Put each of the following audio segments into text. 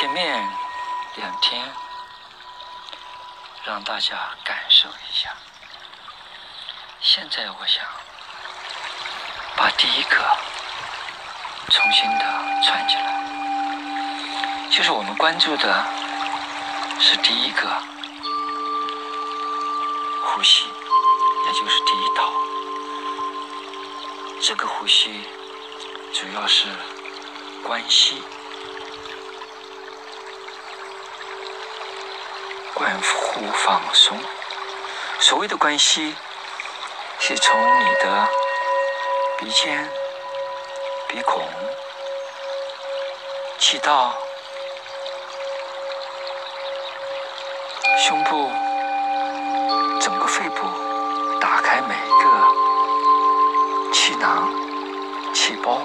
前面两天让大家感受一下，现在我想把第一个重新的串起来，就是我们关注的是第一个呼吸，也就是第一套。这个呼吸主要是关系。关乎放松。所谓的关系，是从你的鼻尖、鼻孔、气道、胸部、整个肺部，打开每个气囊、气包，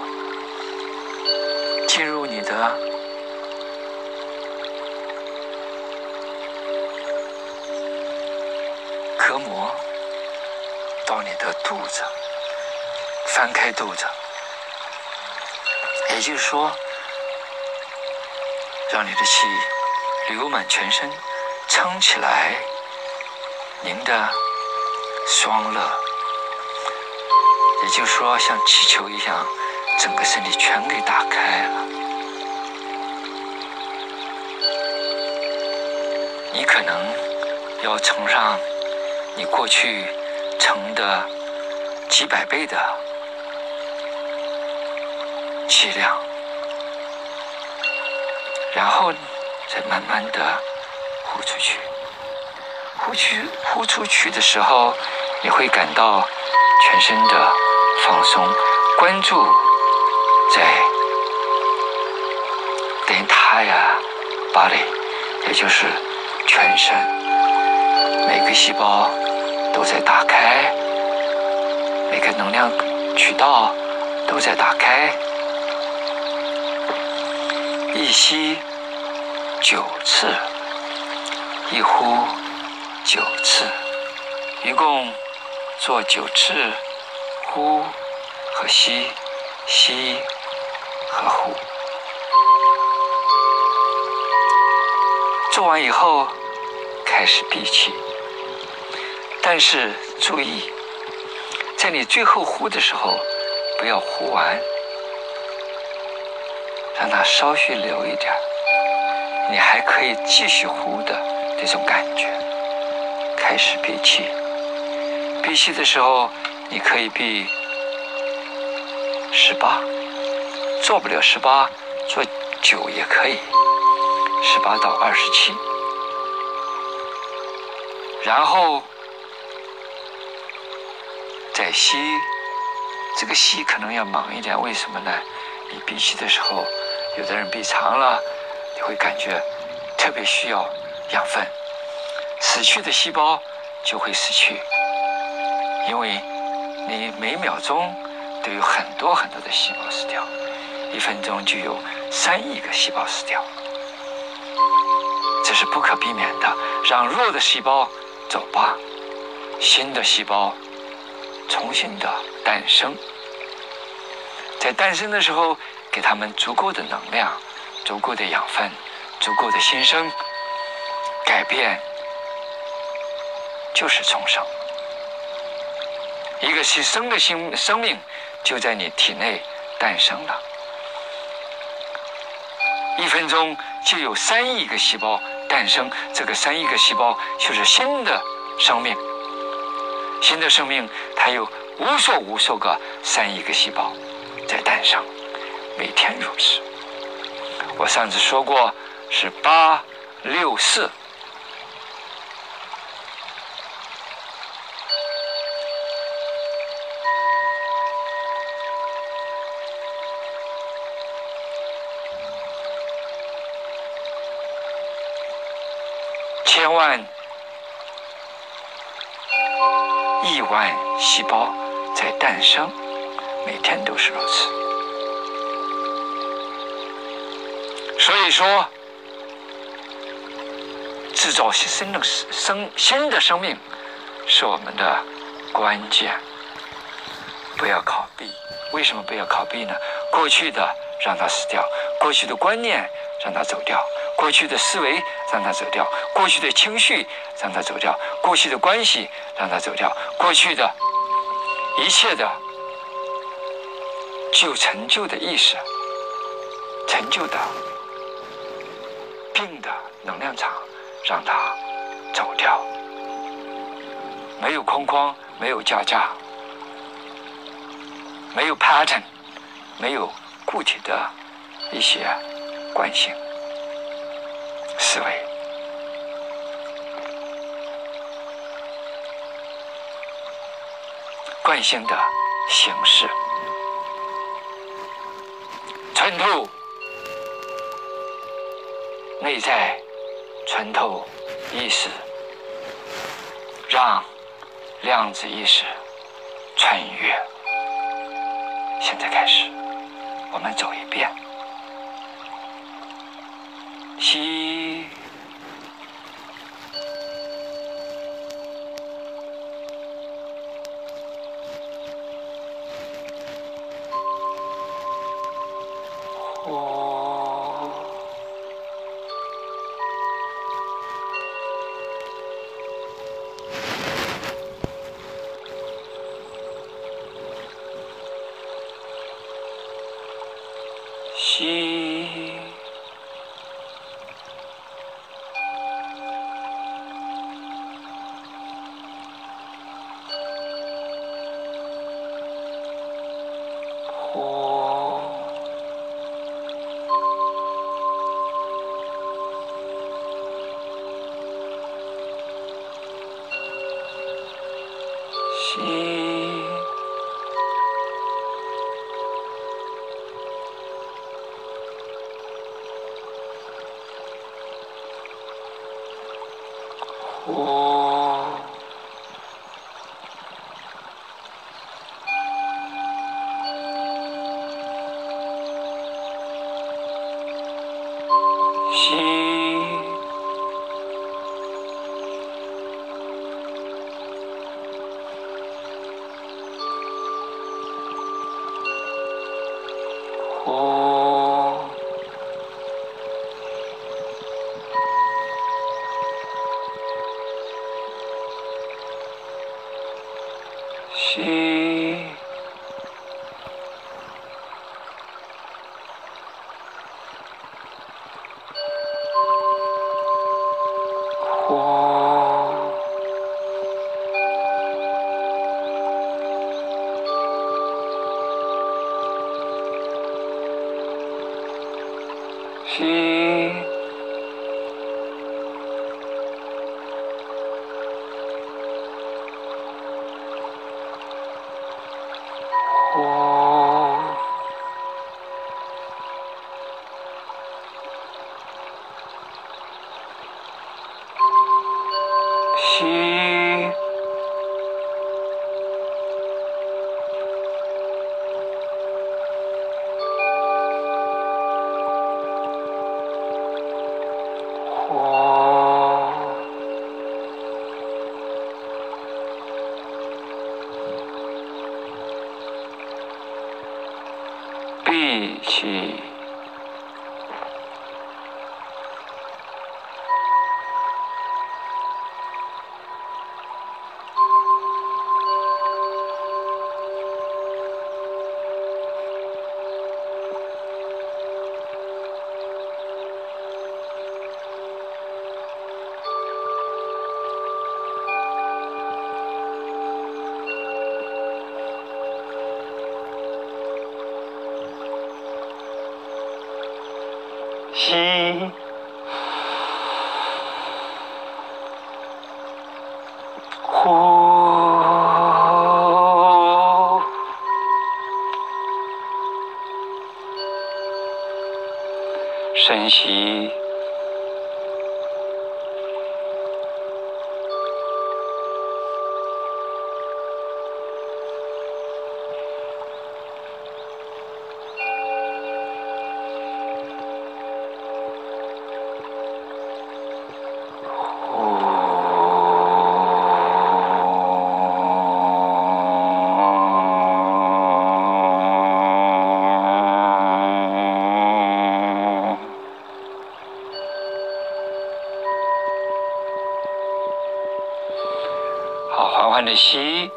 到你的肚子，翻开肚子，也就是说，让你的气流满全身，撑起来您的双乐，也就是说，像气球一样，整个身体全给打开了。你可能要乘上。你过去成的几百倍的气量，然后再慢慢的呼出去。呼去呼出去的时候，你会感到全身的放松。关注在 entire body，也就是全身每个细胞。都在打开，每个能量渠道都在打开。一吸九次，一呼九次，一共做九次呼和吸，吸和呼。做完以后，开始闭气。但是注意，在你最后呼的时候，不要呼完，让它稍许留一点你还可以继续呼的这种感觉。开始闭气，闭气的时候你可以闭十八，做不了十八，做九也可以，十八到二十七，然后。再吸，这个吸可能要忙一点，为什么呢？你闭气的时候，有的人闭长了，你会感觉特别需要养分，死去的细胞就会死去，因为你每秒钟都有很多很多的细胞死掉，一分钟就有三亿个细胞死掉，这是不可避免的。让弱的细胞走吧，新的细胞。重新的诞生，在诞生的时候，给他们足够的能量、足够的养分、足够的新生，改变就是重生。一个新生的新生命就在你体内诞生了，一分钟就有三亿个细胞诞生，这个三亿个细胞就是新的生命。新的生命，它有无数无数个三亿个细胞在诞生，每天如此。我上次说过是八六四，千万。亿万细胞在诞生，每天都是如此。所以说，制造新的生新的生命是我们的关键。不要逃避，为什么不要逃避呢？过去的让它死掉，过去的观念让它走掉；过去的思维让它走掉；过去的情绪让它走掉；过去的关系让它走掉；过去的一切的具有成就的意识、成就的病的能量场，让它走掉。没有框框，没有架架，没有 pattern，没有固体的一些惯性。思维，惯性的形式，穿透内在，穿透意识，让。量子意识穿越，现在开始，我们走一遍。吸，呼。珍惜的习，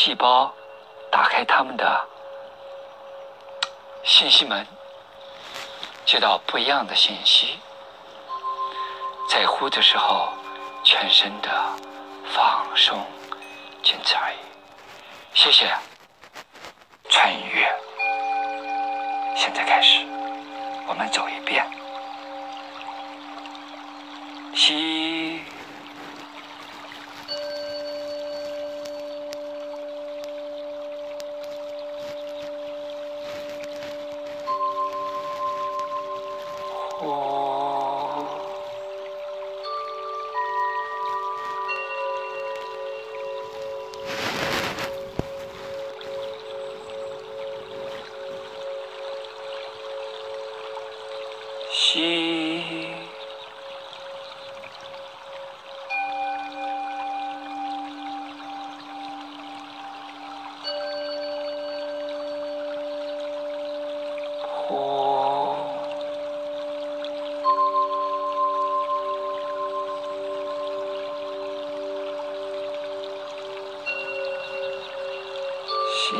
细胞打开它们的信息门，接到不一样的信息。在呼的时候，全身的放松，仅此而已。谢谢，穿越。现在开始，我们走一遍。吸，哦，吸，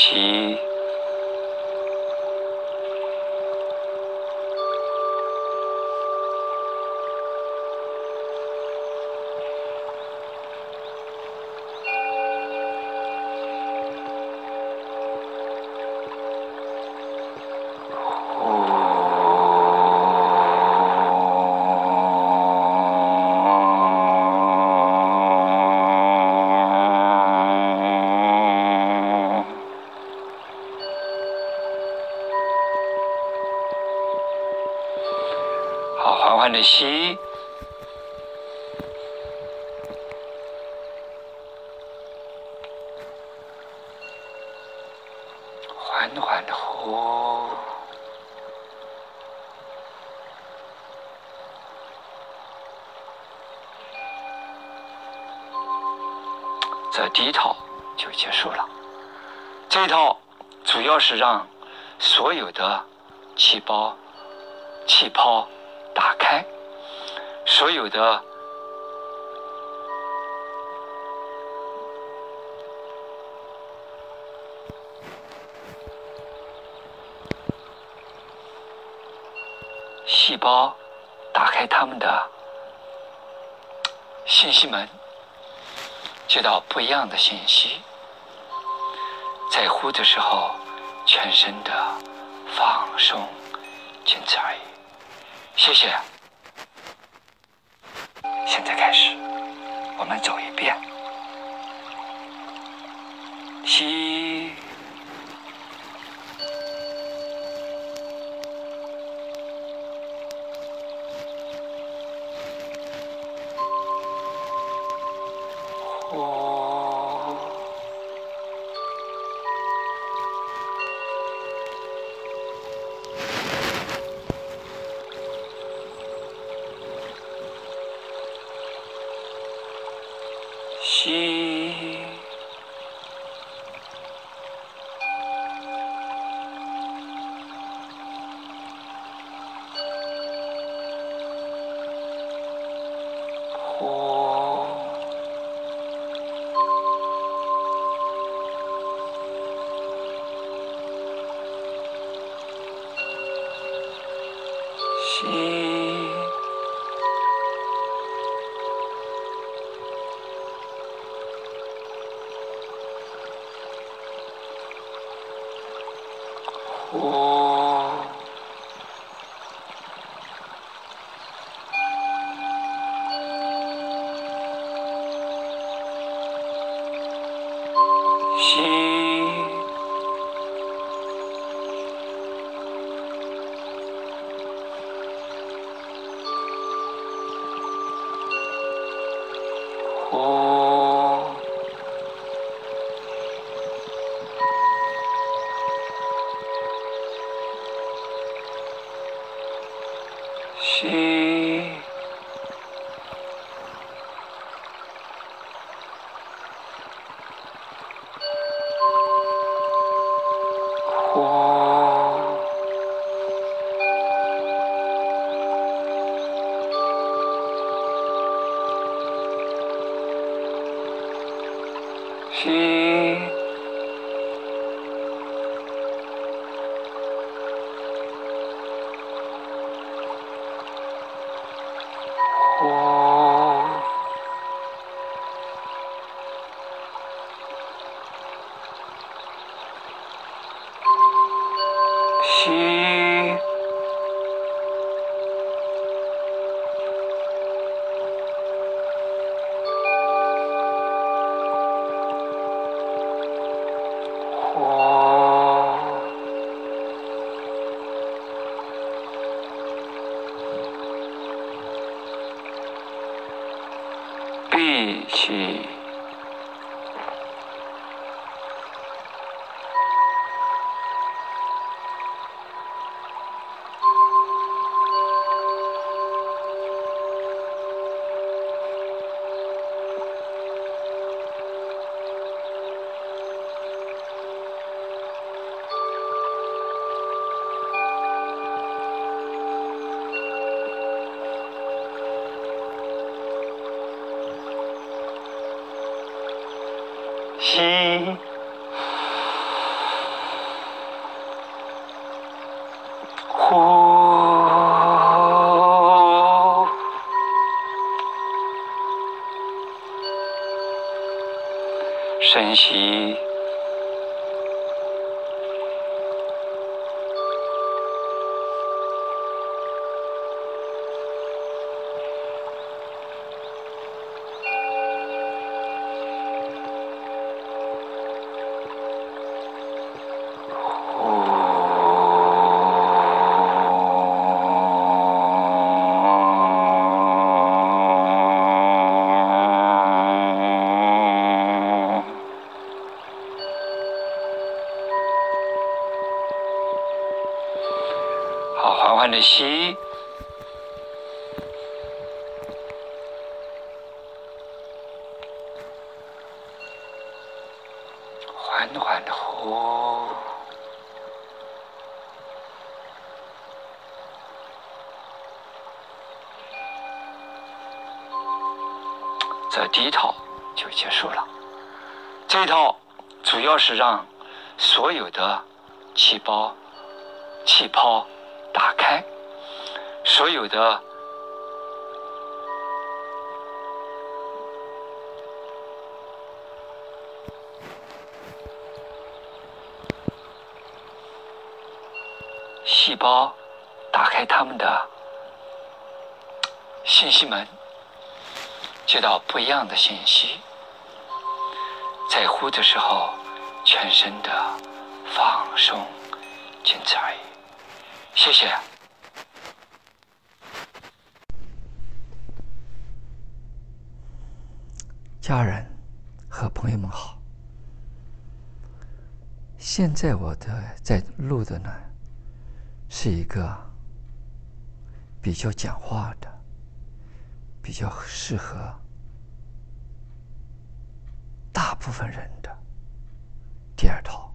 深的吸，缓缓的呼，这第一套就结束了。这一套主要是让的细胞打开它们的信息门，接到不一样的信息。在呼的时候，全身的放松，仅此而已。谢谢。现在开始，我们走一遍。吸，呼，呼。的吸，缓缓的呼。这第一套就结束了。这一套主要是让到不一样的信息，在呼的时候，全身的放松，仅此而已。谢谢。家人和朋友们好，现在我的在录的呢，是一个比较讲话的。比较适合大部分人的。第二套，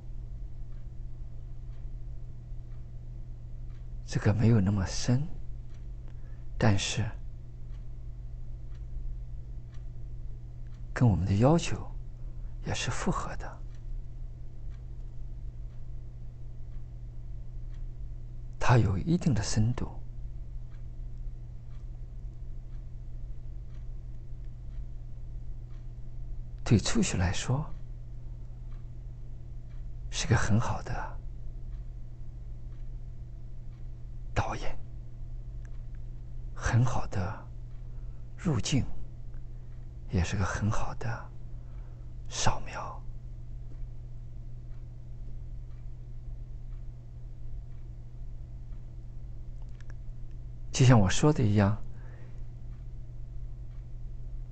这个没有那么深，但是。跟我们的要求也是符合的，它有一定的深度。对初学来说，是个很好的导演，很好的入境，也是个很好的扫描。就像我说的一样，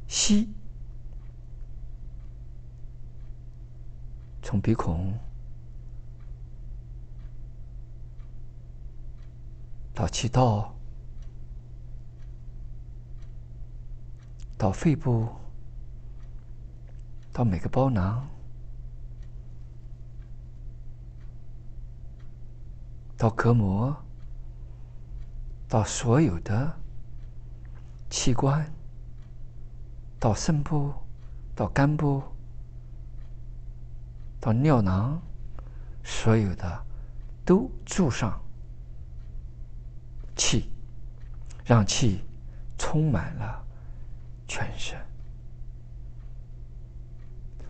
吸。从鼻孔到气道，到肺部，到每个包囊，到隔膜，到所有的器官，到肾部，到肝部。到尿囊，所有的都注上气，让气充满了全身。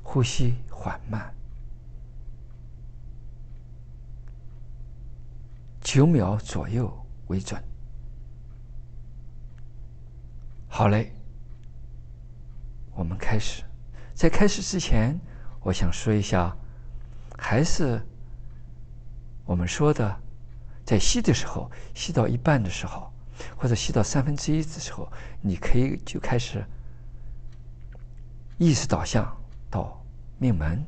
呼吸缓慢，九秒左右为准。好嘞，我们开始。在开始之前，我想说一下。还是我们说的，在吸的时候，吸到一半的时候，或者吸到三分之一的时候，你可以就开始意识导向到命门，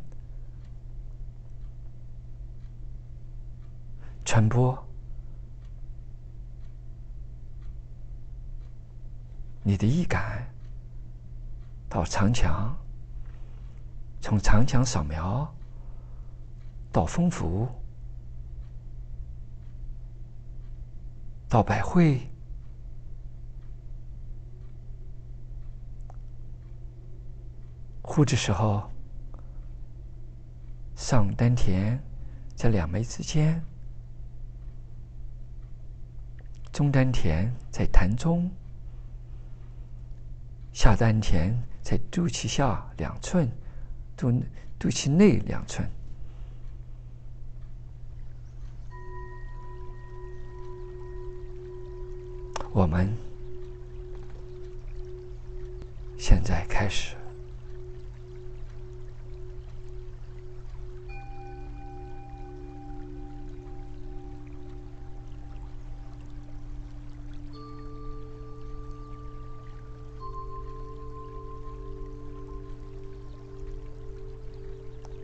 传播你的意感到长墙，从长墙扫描。到丰府，到百会，呼的时候，上丹田在两眉之间，中丹田在痰中，下丹田在肚脐下两寸，肚肚脐内两寸。我们现在开始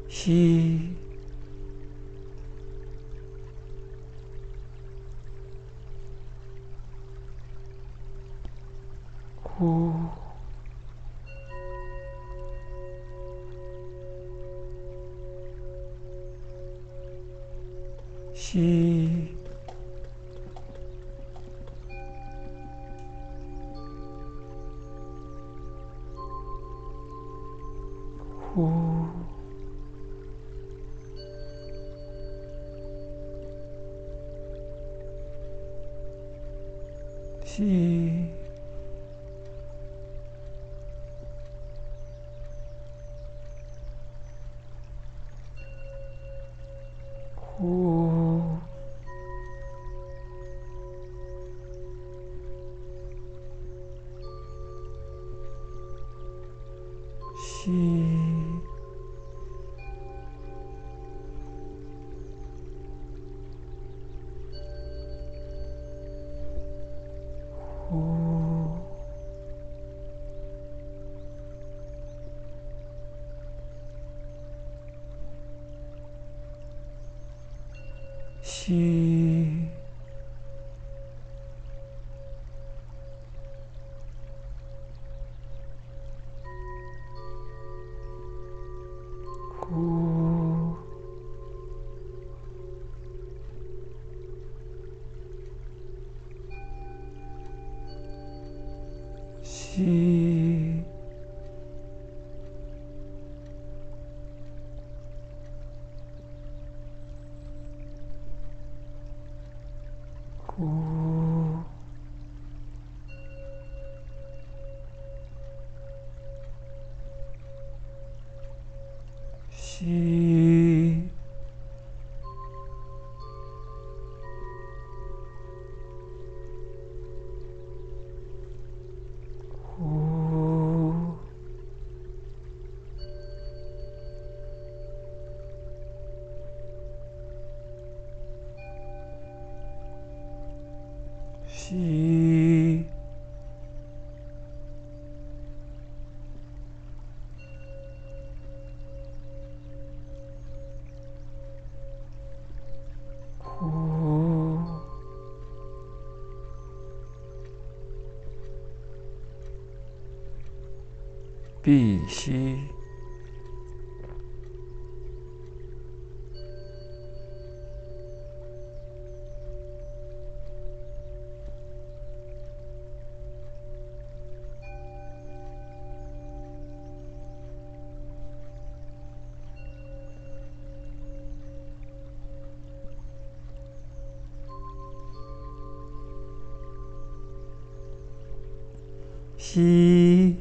吸。呼，吸，吸，呼。吸，吸，呼，闭吸，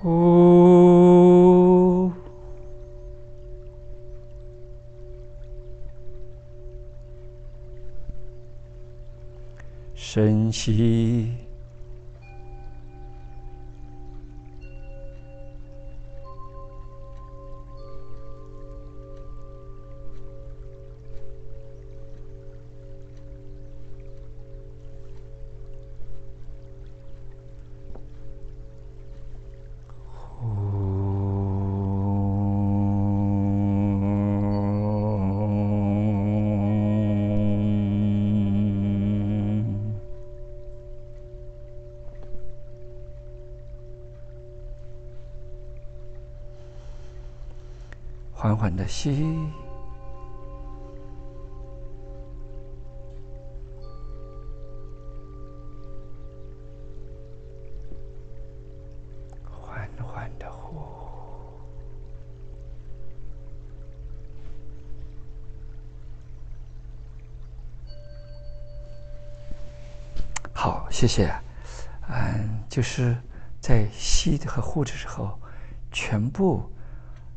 呼，深吸，吸，缓缓的呼。好，谢谢。嗯，就是在吸和呼的时候，全部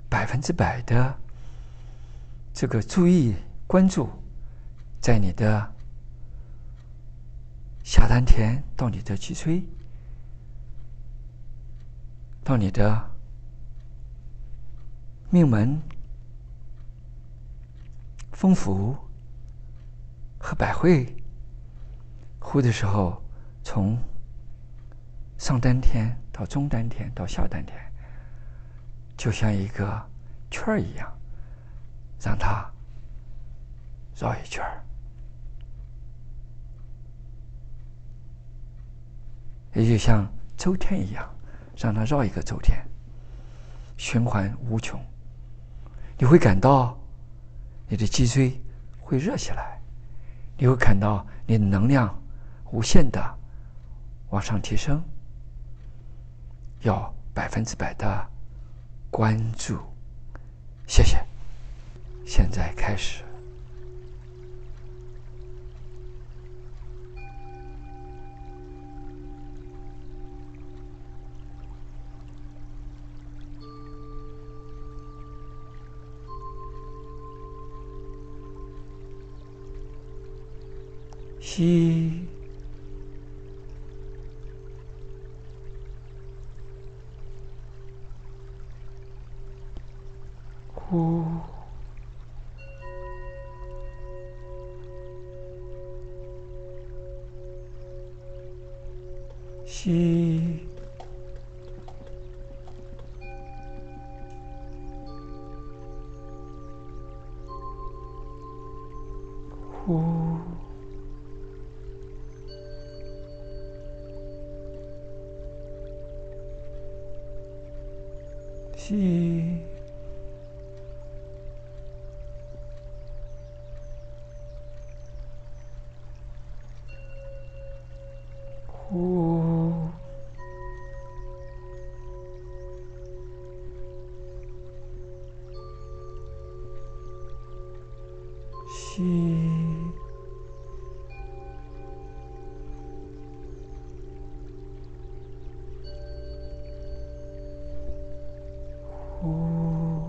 百分之百的这个注意关注在你的下丹田到你的脊椎，到你的命门、风府和百会。呼的时候，从上丹田到中丹田到下丹田，就像一个圈儿一样，让它绕一圈儿，也就像周天一样，让它绕一个周天，循环无穷。你会感到你的脊椎会热起来，你会感到你的能量无限的往上提升。要百分之百的关注，谢谢。现在开始。吸，呼，吸，吸。呼，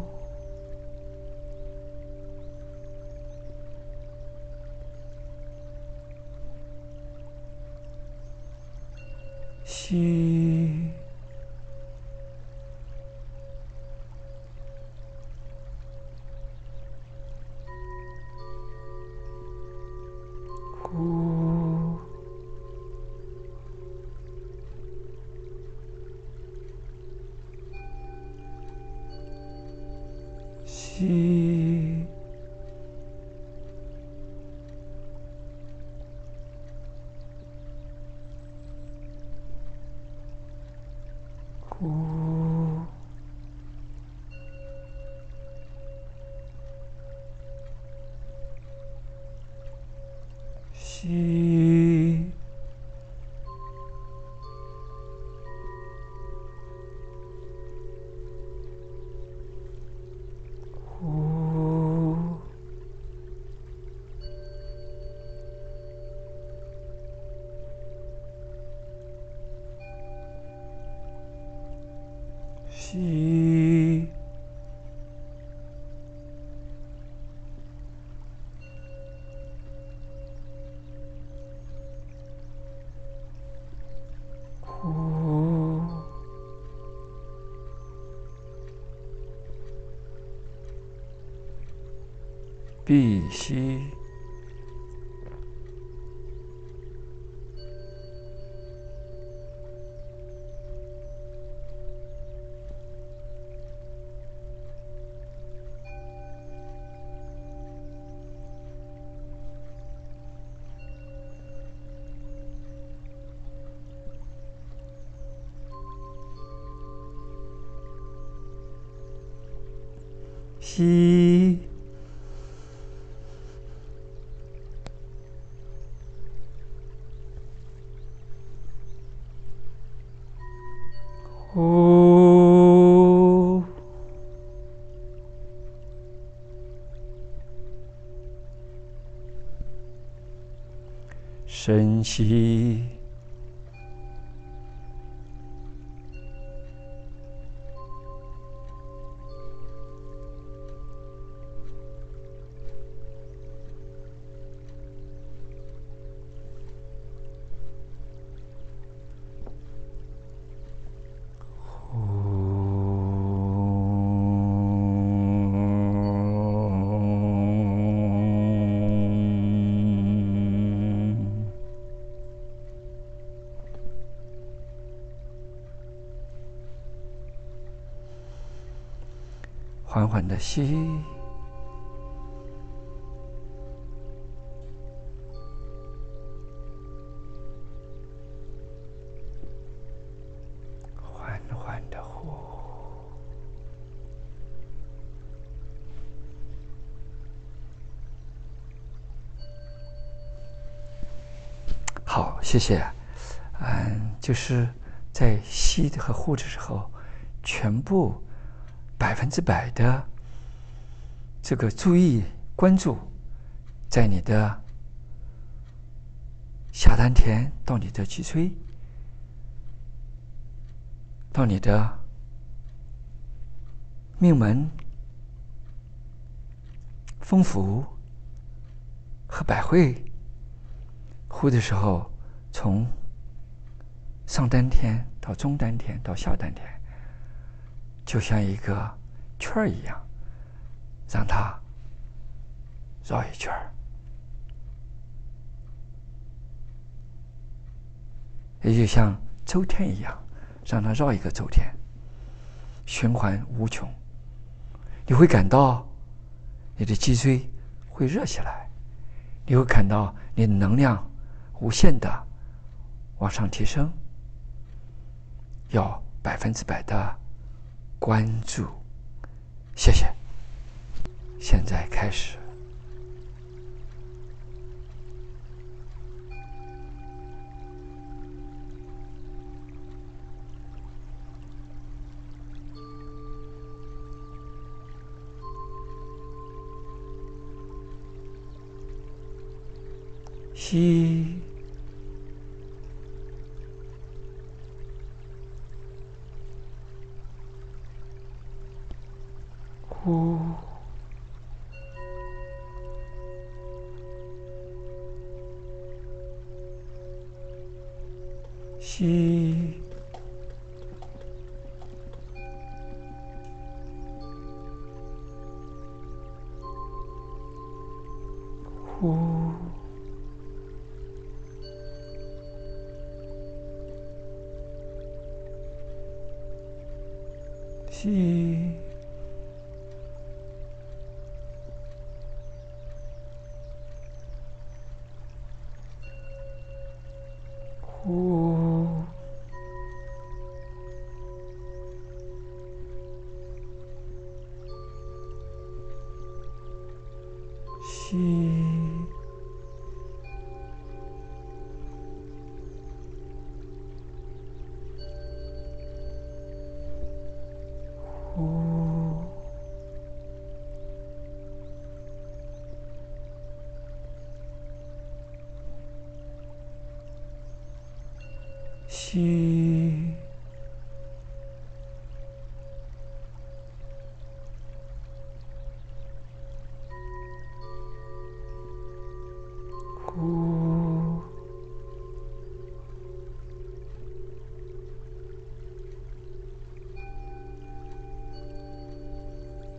吸，吸，呼，闭吸，珍惜缓缓的吸，缓缓的呼。好，谢谢。嗯，就是在吸和呼的时候，全部。百分之百的这个注意关注在你的下丹田到你的脊椎，到你的命门、风府和百会。呼的时候，从上丹田到中丹田到下丹田，就像一个圈儿一样，让它绕一圈儿，也就像周天一样，让它绕一个周天，循环无穷。你会感到你的脊椎会热起来，你会感到你的能量。无限的往上提升，要百分之百的关注。谢谢。现在开始。吸，呼，吸，呼。吸，吸，呼，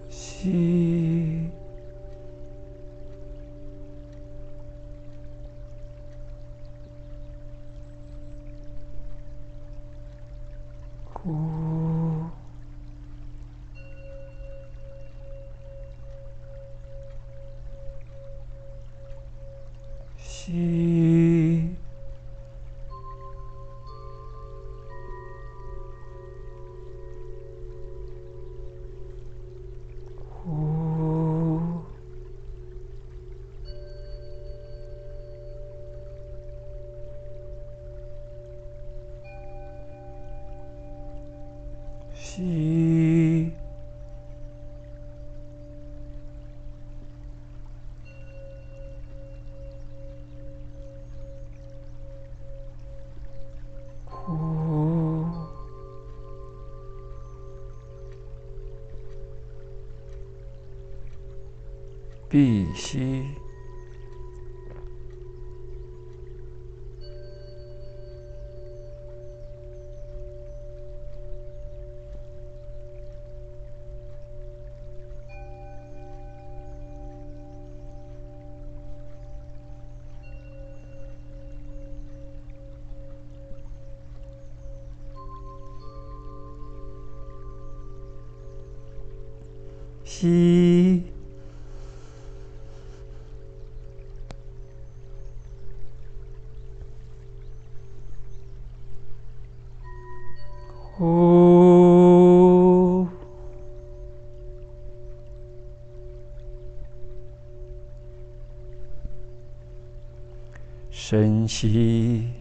吸。吸，呼，闭吸。呼，深吸。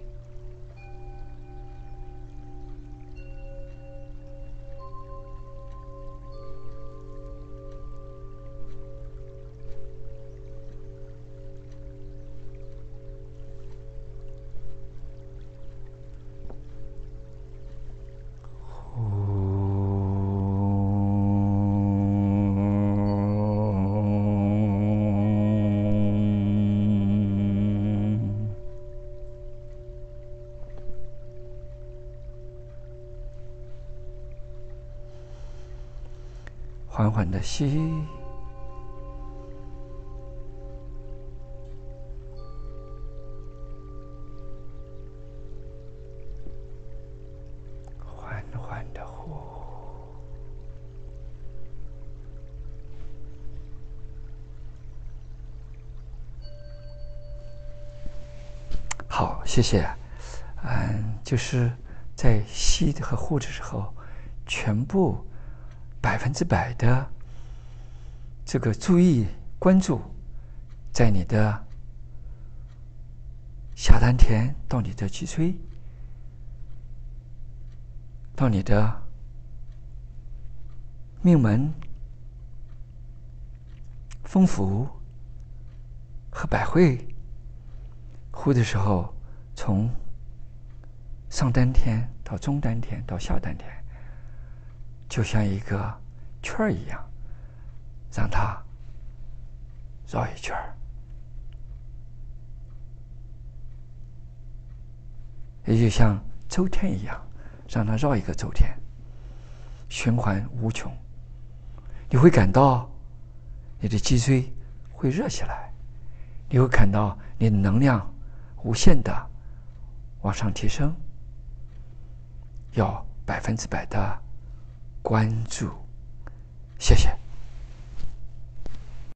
吸，缓缓的呼。好，谢谢。嗯，就是在吸和呼的时候，全部百分之百的这个注意关注，在你的下丹田到你的脊椎，到你的命门、风府和百会。呼的时候，从上丹田到中丹田到下丹田，就像一个圈儿一样，让它绕一圈儿，也就像周天一样，让它绕一个周天，循环无穷。你会感到你的脊椎会热起来，你会感到你的能量。无限的往上提升，要百分之百的关注，谢谢。